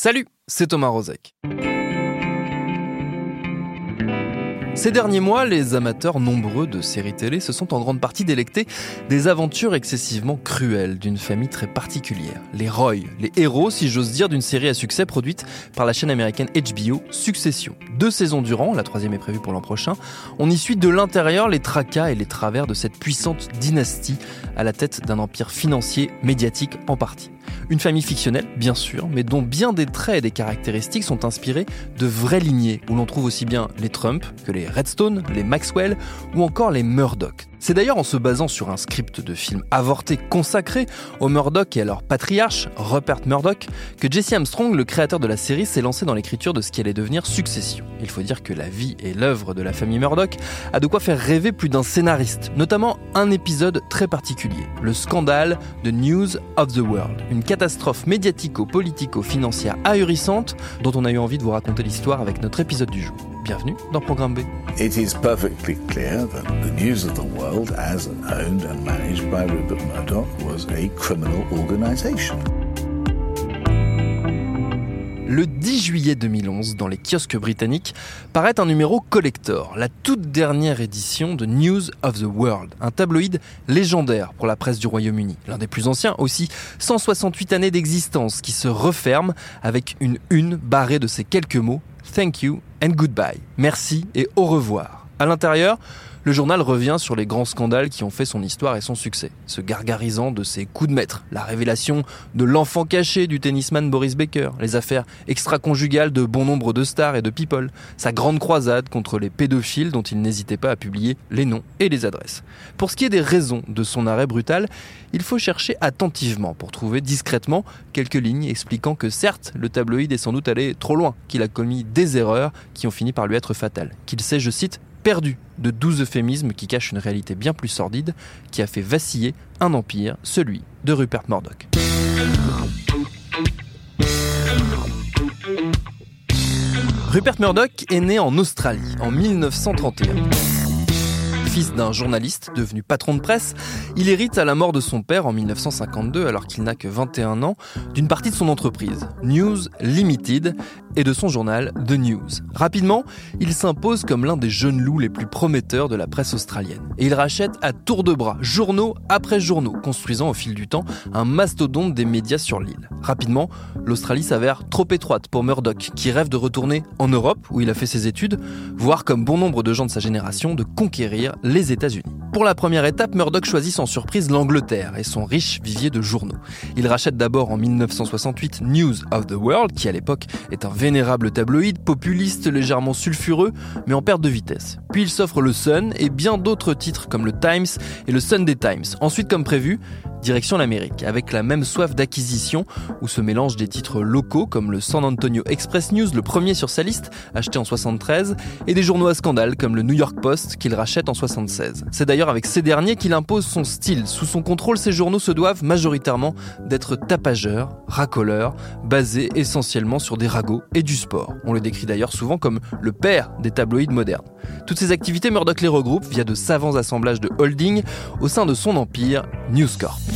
Salut, c'est Thomas Rozek. Ces derniers mois, les amateurs nombreux de séries télé se sont en grande partie délectés des aventures excessivement cruelles d'une famille très particulière, les Roy, les héros, si j'ose dire, d'une série à succès produite par la chaîne américaine HBO, Succession. Deux saisons durant, la troisième est prévue pour l'an prochain, on y suit de l'intérieur les tracas et les travers de cette puissante dynastie à la tête d'un empire financier, médiatique en partie. Une famille fictionnelle, bien sûr, mais dont bien des traits et des caractéristiques sont inspirés de vraies lignées, où l'on trouve aussi bien les Trump que les Redstone, les Maxwell ou encore les Murdoch. C'est d'ailleurs en se basant sur un script de film avorté consacré aux Murdoch et à leur patriarche, Rupert Murdoch, que Jesse Armstrong, le créateur de la série, s'est lancé dans l'écriture de ce qui allait devenir Succession. Il faut dire que la vie et l'œuvre de la famille Murdoch a de quoi faire rêver plus d'un scénariste, notamment un épisode très particulier, le scandale de News of the World, une catastrophe médiatico-politico-financière ahurissante dont on a eu envie de vous raconter l'histoire avec notre épisode du jour. Bienvenue dans Programme B. It is perfectly clear that the News of the World, as owned and managed by Rupert Murdoch, was a criminal organization. Le 10 juillet 2011, dans les kiosques britanniques, paraît un numéro collector, la toute dernière édition de News of the World, un tabloïd légendaire pour la presse du Royaume-Uni, l'un des plus anciens aussi, 168 années d'existence qui se referme avec une une barrée de ces quelques mots Thank you and goodbye. Merci et au revoir. À l'intérieur, le journal revient sur les grands scandales qui ont fait son histoire et son succès, se gargarisant de ses coups de maître, la révélation de l'enfant caché du tennisman Boris Becker, les affaires extra-conjugales de bon nombre de stars et de people, sa grande croisade contre les pédophiles dont il n'hésitait pas à publier les noms et les adresses. Pour ce qui est des raisons de son arrêt brutal, il faut chercher attentivement pour trouver discrètement quelques lignes expliquant que certes, le tabloïd est sans doute allé trop loin, qu'il a commis des erreurs qui ont fini par lui être fatales, qu'il s'est, je cite, perdu de douze euphémismes qui cachent une réalité bien plus sordide qui a fait vaciller un empire, celui de Rupert Murdoch. Rupert Murdoch est né en Australie en 1931 fils d'un journaliste devenu patron de presse, il hérite à la mort de son père en 1952, alors qu'il n'a que 21 ans, d'une partie de son entreprise, News Limited, et de son journal The News. Rapidement, il s'impose comme l'un des jeunes loups les plus prometteurs de la presse australienne. Et il rachète à tour de bras, journaux après journaux, construisant au fil du temps un mastodonte des médias sur l'île. Rapidement, l'Australie s'avère trop étroite pour Murdoch, qui rêve de retourner en Europe, où il a fait ses études, voire comme bon nombre de gens de sa génération, de conquérir les États-Unis. Pour la première étape, Murdoch choisit sans surprise l'Angleterre et son riche vivier de journaux. Il rachète d'abord en 1968 News of the World, qui à l'époque est un vénérable tabloïd, populiste, légèrement sulfureux, mais en perte de vitesse. Puis il s'offre le Sun et bien d'autres titres comme le Times et le Sunday Times. Ensuite, comme prévu, direction l'Amérique, avec la même soif d'acquisition où se mélangent des titres locaux comme le San Antonio Express News, le premier sur sa liste, acheté en 73, et des journaux à scandale comme le New York Post qu'il rachète en 76. C'est d'ailleurs avec ces derniers qu'il impose son style. Sous son contrôle, ces journaux se doivent majoritairement d'être tapageurs, racoleurs, basés essentiellement sur des ragots et du sport. On le décrit d'ailleurs souvent comme le père des tabloïds modernes. Toutes ces activités, Murdoch les regroupe via de savants assemblages de holdings au sein de son empire, News Corp.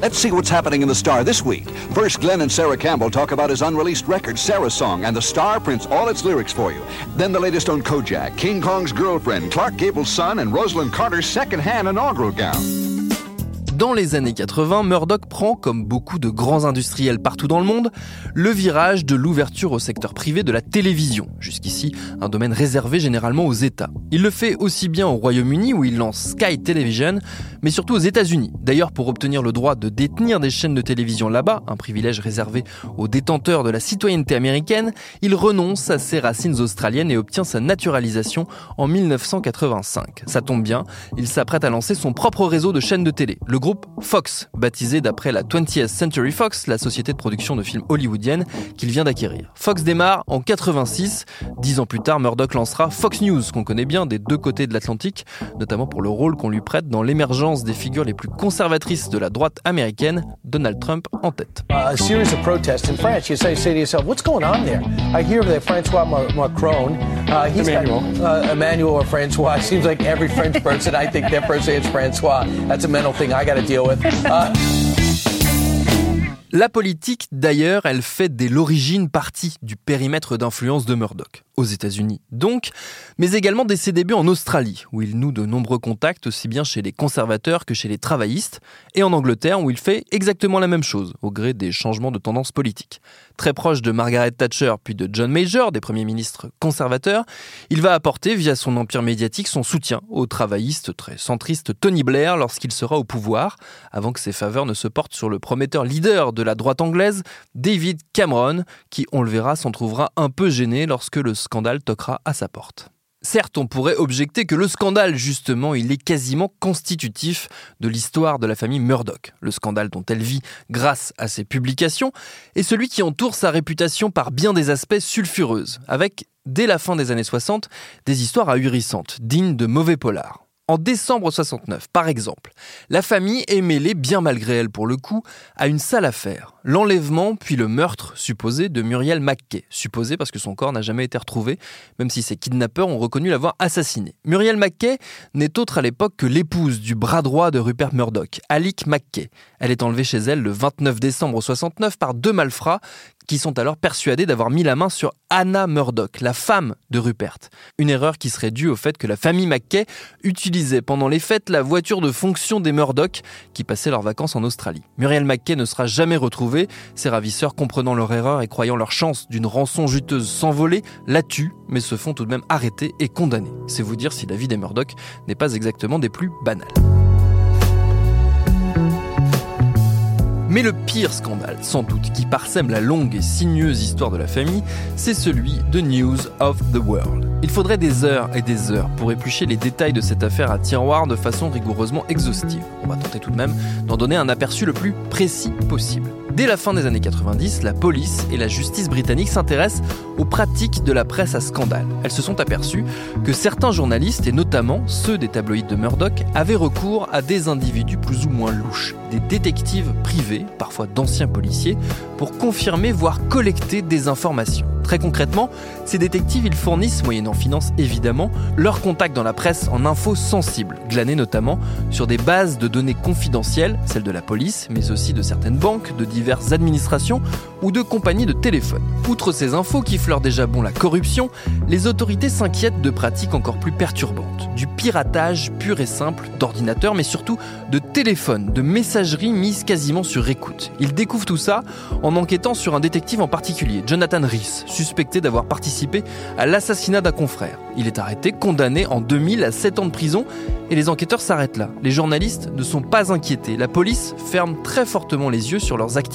Let's see what's happening in the Star this week. First, Glenn and Sarah Campbell talk about his unreleased record, Sarah's Song, and the Star prints all its lyrics for you. Then the latest on Kojak, King Kong's girlfriend, Clark Gable's son, and Rosalind Carter's second-hand inaugural gown. Dans les années 80, Murdoch prend, comme beaucoup de grands industriels partout dans le monde, le virage de l'ouverture au secteur privé de la télévision, jusqu'ici un domaine réservé généralement aux États. Il le fait aussi bien au Royaume-Uni où il lance Sky Television, mais surtout aux États-Unis. D'ailleurs, pour obtenir le droit de détenir des chaînes de télévision là-bas, un privilège réservé aux détenteurs de la citoyenneté américaine, il renonce à ses racines australiennes et obtient sa naturalisation en 1985. Ça tombe bien, il s'apprête à lancer son propre réseau de chaînes de télé, Fox, baptisé d'après la 20th Century Fox, la société de production de films hollywoodienne qu'il vient d'acquérir. Fox démarre en 86. Dix ans plus tard, Murdoch lancera Fox News, qu'on connaît bien des deux côtés de l'Atlantique, notamment pour le rôle qu'on lui prête dans l'émergence des figures les plus conservatrices de la droite américaine, Donald Trump en tête. a series of protests in France. You say, say to yourself, what's going on there? I hear that Francois Macron, uh, he's Emmanuel. Got, uh, Emmanuel or Francois. It seems like every French person, I think their first name is Francois. That's a mental thing I got Uh, La politique, d'ailleurs, elle fait dès l'origine partie du périmètre d'influence de Murdoch, aux États-Unis donc, mais également dès ses débuts en Australie, où il noue de nombreux contacts aussi bien chez les conservateurs que chez les travaillistes, et en Angleterre où il fait exactement la même chose, au gré des changements de tendance politique. Très proche de Margaret Thatcher puis de John Major, des premiers ministres conservateurs, il va apporter via son empire médiatique son soutien au travailliste très centriste Tony Blair lorsqu'il sera au pouvoir, avant que ses faveurs ne se portent sur le prometteur leader de la droite anglaise, David Cameron, qui, on le verra, s'en trouvera un peu gêné lorsque le scandale toquera à sa porte. Certes, on pourrait objecter que le scandale, justement, il est quasiment constitutif de l'histoire de la famille Murdoch. Le scandale dont elle vit grâce à ses publications est celui qui entoure sa réputation par bien des aspects sulfureuses, avec, dès la fin des années 60, des histoires ahurissantes, dignes de mauvais polars. En décembre 69, par exemple, la famille est mêlée, bien malgré elle pour le coup, à une sale affaire. L'enlèvement puis le meurtre supposé de Muriel McKay. Supposé parce que son corps n'a jamais été retrouvé, même si ses kidnappeurs ont reconnu l'avoir assassiné. Muriel McKay n'est autre à l'époque que l'épouse du bras droit de Rupert Murdoch, Alec McKay. Elle est enlevée chez elle le 29 décembre 69 par deux malfrats qui sont alors persuadés d'avoir mis la main sur Anna Murdoch, la femme de Rupert. Une erreur qui serait due au fait que la famille McKay utilisait pendant les fêtes la voiture de fonction des Murdoch qui passaient leurs vacances en Australie. Muriel McKay ne sera jamais retrouvée. Ses ravisseurs, comprenant leur erreur et croyant leur chance d'une rançon juteuse s'envoler, la tuent, mais se font tout de même arrêter et condamner. C'est vous dire si la vie des Murdoch n'est pas exactement des plus banales. Mais le pire scandale, sans doute, qui parsème la longue et sinueuse histoire de la famille, c'est celui de News of the World. Il faudrait des heures et des heures pour éplucher les détails de cette affaire à tiroir de façon rigoureusement exhaustive. On va tenter tout de même d'en donner un aperçu le plus précis possible. Dès la fin des années 90, la police et la justice britannique s'intéressent aux pratiques de la presse à scandale. Elles se sont aperçues que certains journalistes, et notamment ceux des tabloïds de Murdoch, avaient recours à des individus plus ou moins louches, des détectives privés, parfois d'anciens policiers, pour confirmer voire collecter des informations. Très concrètement, ces détectives, ils fournissent, moyennant finance évidemment, leurs contacts dans la presse en infos sensibles, glanées notamment sur des bases de données confidentielles, celles de la police, mais aussi de certaines banques, de diverses administrations ou de compagnies de téléphone. Outre ces infos qui fleurent déjà bon la corruption, les autorités s'inquiètent de pratiques encore plus perturbantes, du piratage pur et simple d'ordinateurs, mais surtout de téléphones, de messageries mises quasiment sur écoute. Ils découvrent tout ça en enquêtant sur un détective en particulier, Jonathan Rees, suspecté d'avoir participé à l'assassinat d'un confrère. Il est arrêté, condamné en 2000 à 7 ans de prison et les enquêteurs s'arrêtent là. Les journalistes ne sont pas inquiétés. La police ferme très fortement les yeux sur leurs activités,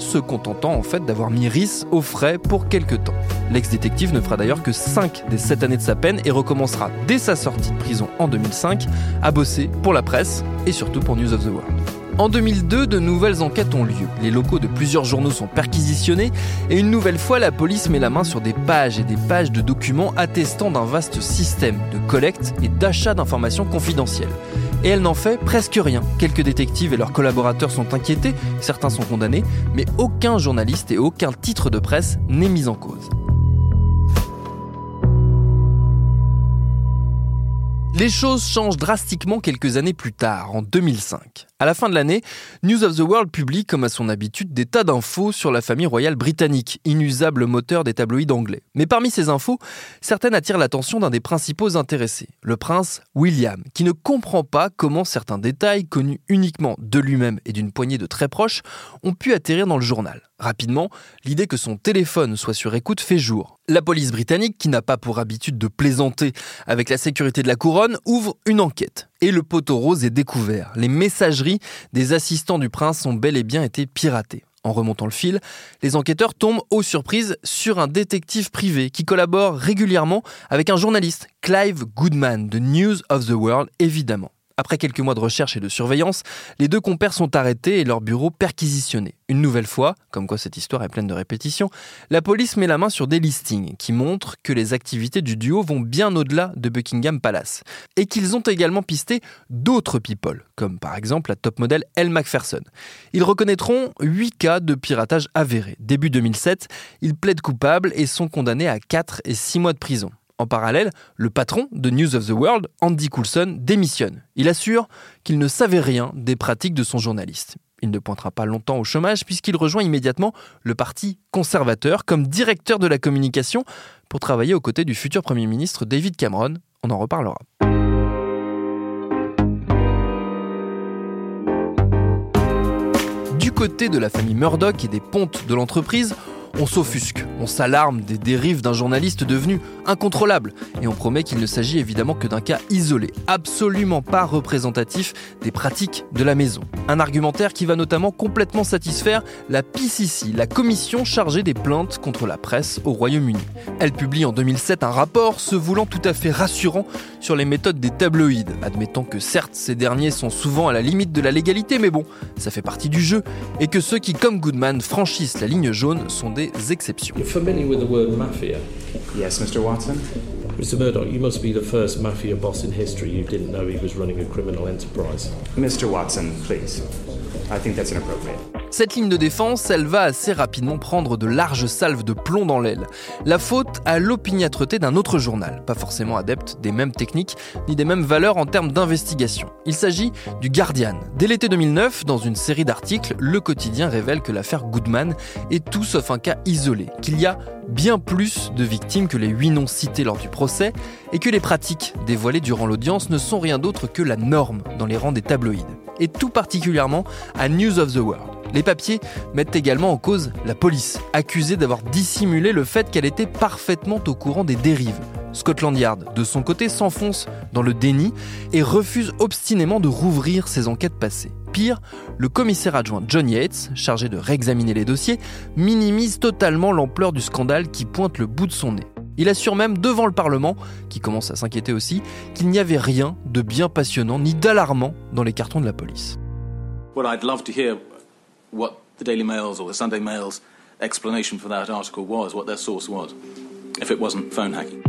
se contentant en fait d'avoir mis Rhys au frais pour quelques temps. L'ex-détective ne fera d'ailleurs que 5 des 7 années de sa peine et recommencera dès sa sortie de prison en 2005 à bosser pour la presse et surtout pour News of the World. En 2002, de nouvelles enquêtes ont lieu. Les locaux de plusieurs journaux sont perquisitionnés et une nouvelle fois, la police met la main sur des pages et des pages de documents attestant d'un vaste système de collecte et d'achat d'informations confidentielles. Et elle n'en fait presque rien. Quelques détectives et leurs collaborateurs sont inquiétés, certains sont condamnés, mais aucun journaliste et aucun titre de presse n'est mis en cause. Les choses changent drastiquement quelques années plus tard, en 2005. À la fin de l'année, News of the World publie, comme à son habitude, des tas d'infos sur la famille royale britannique, inusable moteur des tabloïds anglais. Mais parmi ces infos, certaines attirent l'attention d'un des principaux intéressés, le prince William, qui ne comprend pas comment certains détails, connus uniquement de lui-même et d'une poignée de très proches, ont pu atterrir dans le journal. Rapidement, l'idée que son téléphone soit sur écoute fait jour. La police britannique, qui n'a pas pour habitude de plaisanter avec la sécurité de la couronne, ouvre une enquête. Et le poteau rose est découvert. Les messageries des assistants du prince ont bel et bien été piratées. En remontant le fil, les enquêteurs tombent, aux surprises, sur un détective privé qui collabore régulièrement avec un journaliste, Clive Goodman, de News of the World, évidemment. Après quelques mois de recherche et de surveillance, les deux compères sont arrêtés et leur bureau perquisitionné. Une nouvelle fois, comme quoi cette histoire est pleine de répétitions, la police met la main sur des listings qui montrent que les activités du duo vont bien au-delà de Buckingham Palace et qu'ils ont également pisté d'autres people, comme par exemple la top modèle Elle Macpherson. Ils reconnaîtront 8 cas de piratage avérés. Début 2007, ils plaident coupables et sont condamnés à 4 et 6 mois de prison. En parallèle, le patron de News of the World, Andy Coulson, démissionne. Il assure qu'il ne savait rien des pratiques de son journaliste. Il ne pointera pas longtemps au chômage puisqu'il rejoint immédiatement le Parti conservateur comme directeur de la communication pour travailler aux côtés du futur Premier ministre David Cameron. On en reparlera. Du côté de la famille Murdoch et des pontes de l'entreprise, on s'offusque, on s'alarme des dérives d'un journaliste devenu incontrôlable, et on promet qu'il ne s'agit évidemment que d'un cas isolé, absolument pas représentatif des pratiques de la maison. Un argumentaire qui va notamment complètement satisfaire la PCC, la commission chargée des plaintes contre la presse au Royaume-Uni. Elle publie en 2007 un rapport se voulant tout à fait rassurant sur les méthodes des tabloïds, admettant que certes ces derniers sont souvent à la limite de la légalité, mais bon, ça fait partie du jeu, et que ceux qui, comme Goodman, franchissent la ligne jaune sont des des exceptions. You're familiar with the word mafia? Yes, Mr. Watson. Mr. Murdoch, you must be the first mafia boss in history who didn't know he was running a criminal enterprise. Mr. Watson, please. I think that's inappropriate. Cette ligne de défense, elle va assez rapidement prendre de larges salves de plomb dans l'aile. La faute à l'opiniâtreté d'un autre journal, pas forcément adepte des mêmes techniques ni des mêmes valeurs en termes d'investigation. Il s'agit du Guardian. Dès l'été 2009, dans une série d'articles, le quotidien révèle que l'affaire Goodman est tout sauf un cas isolé, qu'il y a bien plus de victimes que les huit noms cités lors du procès, et que les pratiques dévoilées durant l'audience ne sont rien d'autre que la norme dans les rangs des tabloïds, et tout particulièrement à News of the World. Les papiers mettent également en cause la police, accusée d'avoir dissimulé le fait qu'elle était parfaitement au courant des dérives. Scotland Yard, de son côté, s'enfonce dans le déni et refuse obstinément de rouvrir ses enquêtes passées. Pire, le commissaire adjoint John Yates, chargé de réexaminer les dossiers, minimise totalement l'ampleur du scandale qui pointe le bout de son nez. Il assure même devant le Parlement, qui commence à s'inquiéter aussi, qu'il n'y avait rien de bien passionnant ni d'alarmant dans les cartons de la police. What the Daily Mail's or the Sunday Mail's explanation for that article was, what their source was, if it wasn't phone hacking.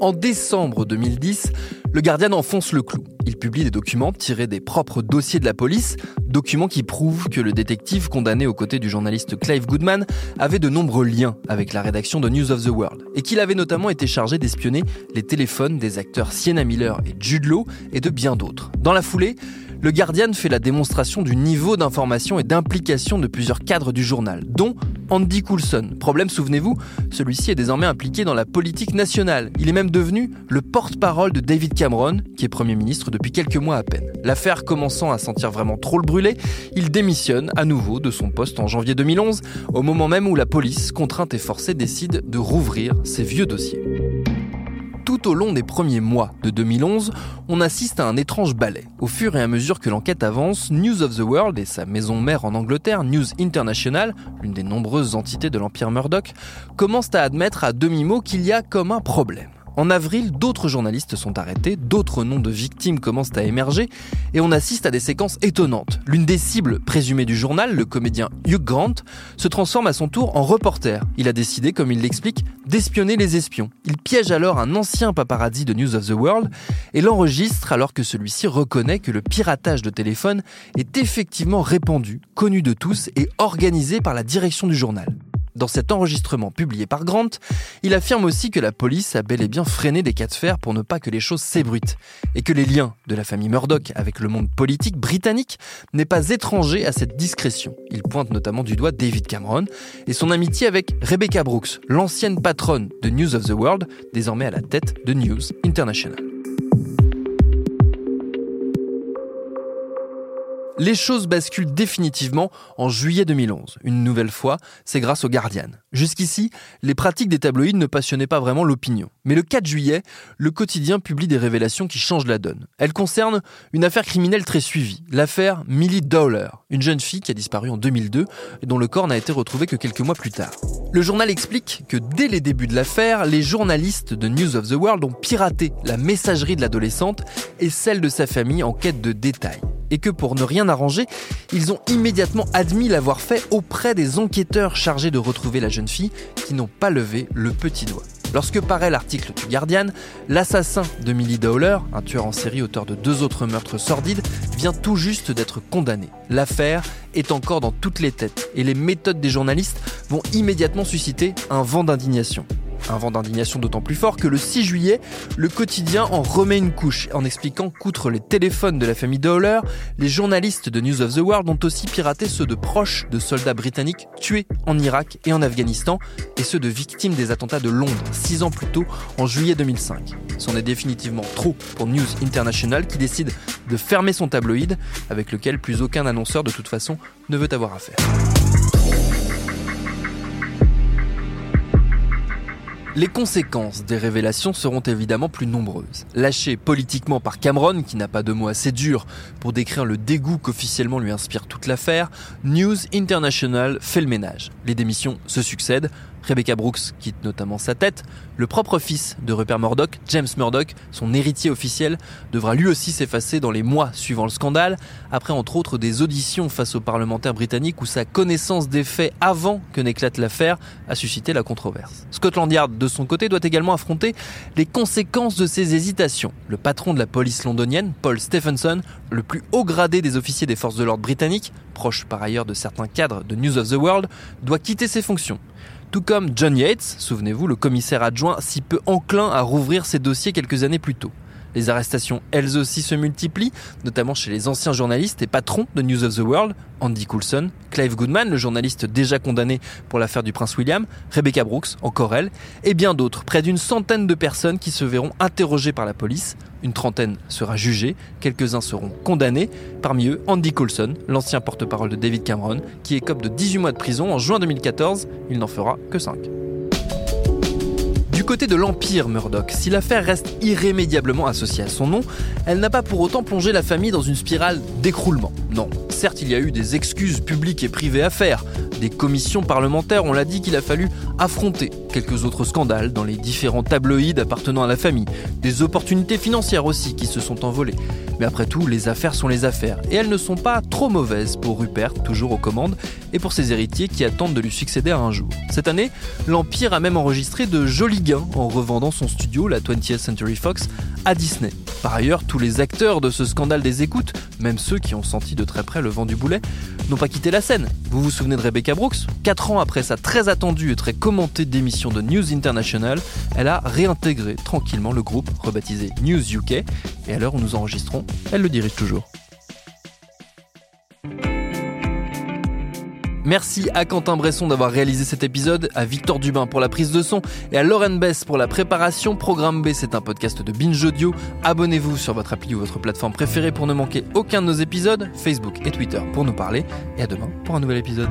En décembre 2010, le Guardian enfonce le clou. Il publie des documents tirés des propres dossiers de la police, documents qui prouvent que le détective condamné aux côtés du journaliste Clive Goodman avait de nombreux liens avec la rédaction de News of the World, et qu'il avait notamment été chargé d'espionner les téléphones des acteurs Sienna Miller et Jude Law et de bien d'autres. Dans la foulée, le Guardian fait la démonstration du niveau d'information et d'implication de plusieurs cadres du journal, dont Andy Coulson. Problème, souvenez-vous, celui-ci est désormais impliqué dans la politique nationale. Il est même devenu le porte-parole de David Cameron, qui est Premier ministre depuis quelques mois à peine. L'affaire commençant à sentir vraiment trop le brûler, il démissionne à nouveau de son poste en janvier 2011, au moment même où la police, contrainte et forcée, décide de rouvrir ses vieux dossiers tout au long des premiers mois de 2011, on assiste à un étrange balai. Au fur et à mesure que l'enquête avance, News of the World et sa maison mère en Angleterre, News International, l'une des nombreuses entités de l'Empire Murdoch, commencent à admettre à demi-mot qu'il y a comme un problème. En avril, d'autres journalistes sont arrêtés, d'autres noms de victimes commencent à émerger, et on assiste à des séquences étonnantes. L'une des cibles présumées du journal, le comédien Hugh Grant, se transforme à son tour en reporter. Il a décidé, comme il l'explique, d'espionner les espions. Il piège alors un ancien paparazzi de News of the World et l'enregistre alors que celui-ci reconnaît que le piratage de téléphone est effectivement répandu, connu de tous et organisé par la direction du journal. Dans cet enregistrement publié par Grant, il affirme aussi que la police a bel et bien freiné des cas de fer pour ne pas que les choses s'ébruitent, et que les liens de la famille Murdoch avec le monde politique britannique n'est pas étranger à cette discrétion. Il pointe notamment du doigt David Cameron et son amitié avec Rebecca Brooks, l'ancienne patronne de News of the World, désormais à la tête de News International. Les choses basculent définitivement en juillet 2011. Une nouvelle fois, c'est grâce au Guardian. Jusqu'ici, les pratiques des tabloïds ne passionnaient pas vraiment l'opinion. Mais le 4 juillet, le quotidien publie des révélations qui changent la donne. Elles concernent une affaire criminelle très suivie, l'affaire Millie Dowler, une jeune fille qui a disparu en 2002 et dont le corps n'a été retrouvé que quelques mois plus tard. Le journal explique que dès les débuts de l'affaire, les journalistes de News of the World ont piraté la messagerie de l'adolescente et celle de sa famille en quête de détails et que pour ne rien arranger, ils ont immédiatement admis l'avoir fait auprès des enquêteurs chargés de retrouver la jeune fille qui n'ont pas levé le petit doigt. Lorsque paraît l'article du Guardian, l'assassin de Millie Dowler, un tueur en série auteur de deux autres meurtres sordides, vient tout juste d'être condamné. L'affaire est encore dans toutes les têtes et les méthodes des journalistes vont immédiatement susciter un vent d'indignation. Un vent d'indignation d'autant plus fort que le 6 juillet, le quotidien en remet une couche en expliquant qu'outre les téléphones de la famille Dowler, les journalistes de News of the World ont aussi piraté ceux de proches de soldats britanniques tués en Irak et en Afghanistan et ceux de victimes des attentats de Londres six ans plus tôt en juillet 2005. C'en est définitivement trop pour News International qui décide de fermer son tabloïd avec lequel plus aucun annonceur de toute façon ne veut avoir affaire. Les conséquences des révélations seront évidemment plus nombreuses. Lâché politiquement par Cameron, qui n'a pas de mots assez durs pour décrire le dégoût qu'officiellement lui inspire toute l'affaire, News International fait le ménage. Les démissions se succèdent, Rebecca Brooks quitte notamment sa tête. Le propre fils de Rupert Murdoch, James Murdoch, son héritier officiel, devra lui aussi s'effacer dans les mois suivant le scandale, après entre autres des auditions face aux parlementaires britanniques où sa connaissance des faits avant que n'éclate l'affaire a suscité la controverse. Scotland Yard, de son côté, doit également affronter les conséquences de ses hésitations. Le patron de la police londonienne, Paul Stephenson, le plus haut gradé des officiers des forces de l'ordre britanniques, proche par ailleurs de certains cadres de News of the World, doit quitter ses fonctions. Tout comme John Yates, souvenez-vous, le commissaire adjoint si peu enclin à rouvrir ses dossiers quelques années plus tôt. Les arrestations, elles aussi, se multiplient, notamment chez les anciens journalistes et patrons de News of the World, Andy Coulson, Clive Goodman, le journaliste déjà condamné pour l'affaire du prince William, Rebecca Brooks, encore elle, et bien d'autres, près d'une centaine de personnes qui se verront interrogées par la police. Une trentaine sera jugée, quelques-uns seront condamnés, parmi eux Andy Coulson, l'ancien porte-parole de David Cameron, qui écope de 18 mois de prison en juin 2014, il n'en fera que 5. Du côté de l'Empire Murdoch, si l'affaire reste irrémédiablement associée à son nom, elle n'a pas pour autant plongé la famille dans une spirale d'écroulement. Non, certes il y a eu des excuses publiques et privées à faire, des commissions parlementaires, on l'a dit qu'il a fallu affronter quelques autres scandales dans les différents tabloïds appartenant à la famille, des opportunités financières aussi qui se sont envolées. Mais après tout, les affaires sont les affaires, et elles ne sont pas trop mauvaises pour Rupert, toujours aux commandes, et pour ses héritiers qui attendent de lui succéder un jour. Cette année, l'Empire a même enregistré de jolis gains en revendant son studio, la 20th Century Fox, à Disney. Par ailleurs, tous les acteurs de ce scandale des écoutes, même ceux qui ont senti de très près le vent du boulet, n'ont pas quitté la scène. Vous vous souvenez de Rebecca Brooks? Quatre ans après sa très attendue et très commentée démission de News International, elle a réintégré tranquillement le groupe rebaptisé News UK, et à l'heure où nous enregistrons, elle le dirige toujours. Merci à Quentin Bresson d'avoir réalisé cet épisode, à Victor Dubin pour la prise de son et à Lauren Bess pour la préparation. Programme B, c'est un podcast de Binge Audio. Abonnez-vous sur votre appli ou votre plateforme préférée pour ne manquer aucun de nos épisodes, Facebook et Twitter pour nous parler. Et à demain pour un nouvel épisode.